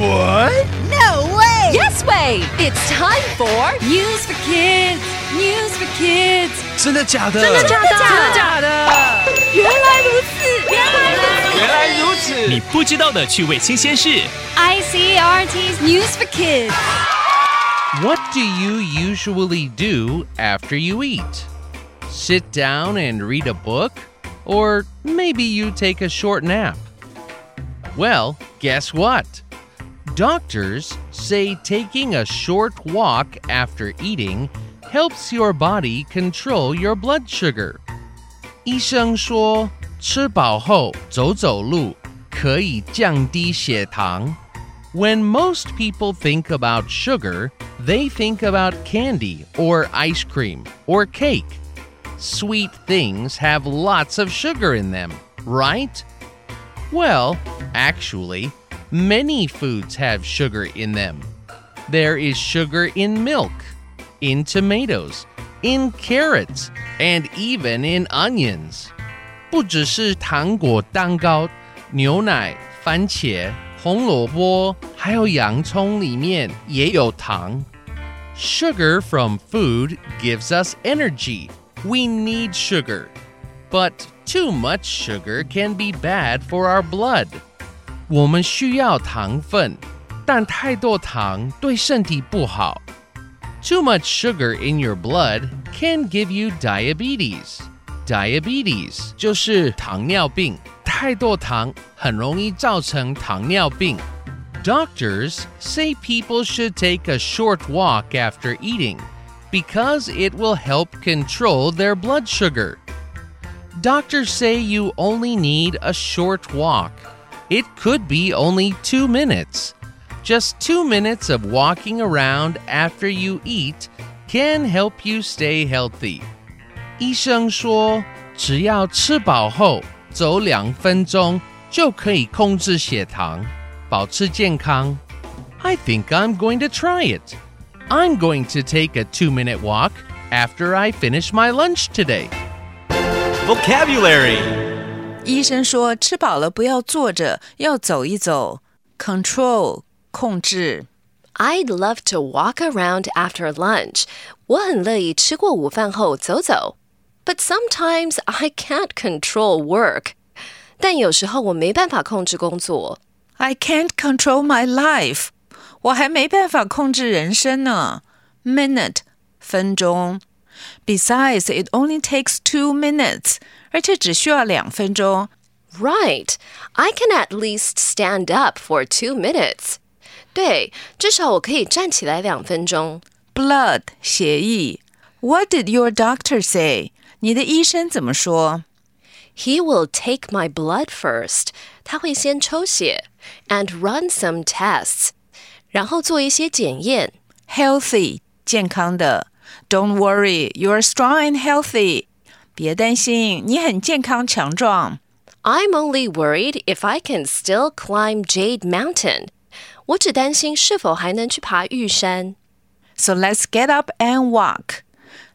What? No way! Yes way! It's time for News for Kids. News for Kids. 真的假的？真的假的？真的假的？原来如此，原来如此。原来如此。你不知道的趣味新鲜事。 ICRT's News for Kids. What do you usually do after you eat? Sit down and read a book? Or maybe you take a short nap? Well, guess what? Doctors say taking a short walk after eating helps your body control your blood sugar. 医生说，吃饱后走走路可以降低血糖。When most people think about sugar, they think about candy or ice cream or cake. Sweet things have lots of sugar in them, right? Well, actually, many foods have sugar in them. There is sugar in milk, in tomatoes, in carrots, and even in onions. 不只是糖果蛋糕、牛奶、番茄、红萝卜，还有洋葱里面也有糖。Sugar from food gives us energy. We need sugar. But too much sugar can be bad for our blood. 我们需要糖分，但太多糖对身体不好。Too much sugar in your blood can give you diabetes. Diabetes 就是糖尿病，太多糖很容易造成糖尿病。Doctors say people should take a short walk after eating because it will help control their blood sugar. Doctors say you only need a short walk. It could be only two minutes. Just two minutes of walking around after you eat can help you stay healthy. 医生说，只要吃饱后走两分钟就可以控制血糖，保持健康。I think I'm going to try it. I'm going to take a two minute walk after I finish my lunch today. Vocabulary. 医生说，吃饱了不要坐着，要走一走。Control 控制。 I'd love to walk around after lunch. 我很乐意吃过午饭后走走。But sometimes I can't control work. 但有时候我没办法控制工作。 I can't control my life. 我还没办法控制人生呢。Minute 分钟。 Besides, it only takes two minutes. 而且只需要两分钟。 Right. I can at least stand up for two minutes. 对，至少我可以站起来两分钟。 Blood 血液。What did your doctor say? 你的医生怎么说 He will take my blood first. 他会先抽血，and run some tests，然后做一些检验。 ？Healthy 健康的。 Don't worry, you're strong and healthy. 别担心，你很健康强壮。 I'm only worried if I can still climb Jade Mountain. 我只担心是否还能去爬玉山。 So let's get up and walk.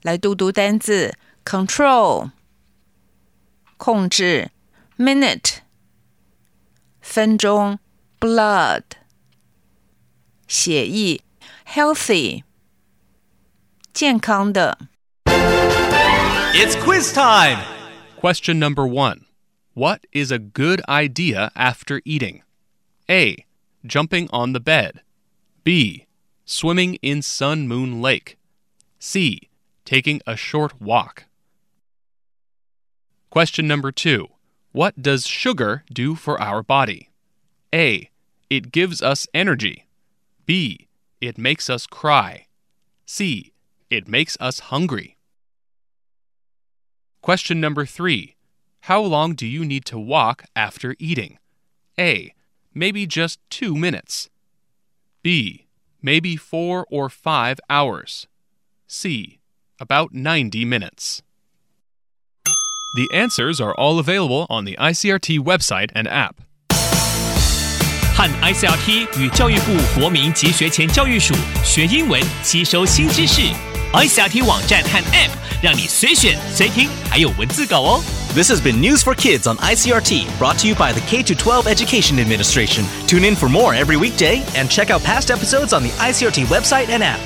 来读读单字：control 控制，minute 分钟，blood 血液，healthy 健康的。 It's quiz time. Question number one What is a good idea after eating? A. Jumping on the bed. B. Swimming in Sun Moon Lake. C. Taking a short walk. Question number two What does sugar do for our body? A. It gives us energy. B. It makes us cry. C. It makes us hungry. Question number three How long do you need to walk after eating? A. Maybe just two minutes. B. Maybe four or five hours. C. About 90 minutes. The answers are all available on the ICRT website and app. 和 ICRT 与教育部国民及学前教育署学英文，吸收新知识。 ICRT 网站和 App 让你随选随听，还有文字稿哦。 This has been News for Kids on ICRT, brought to you by the K 12 Education Administration. Tune in for more every weekday and check out past episodes on the ICRT website and app.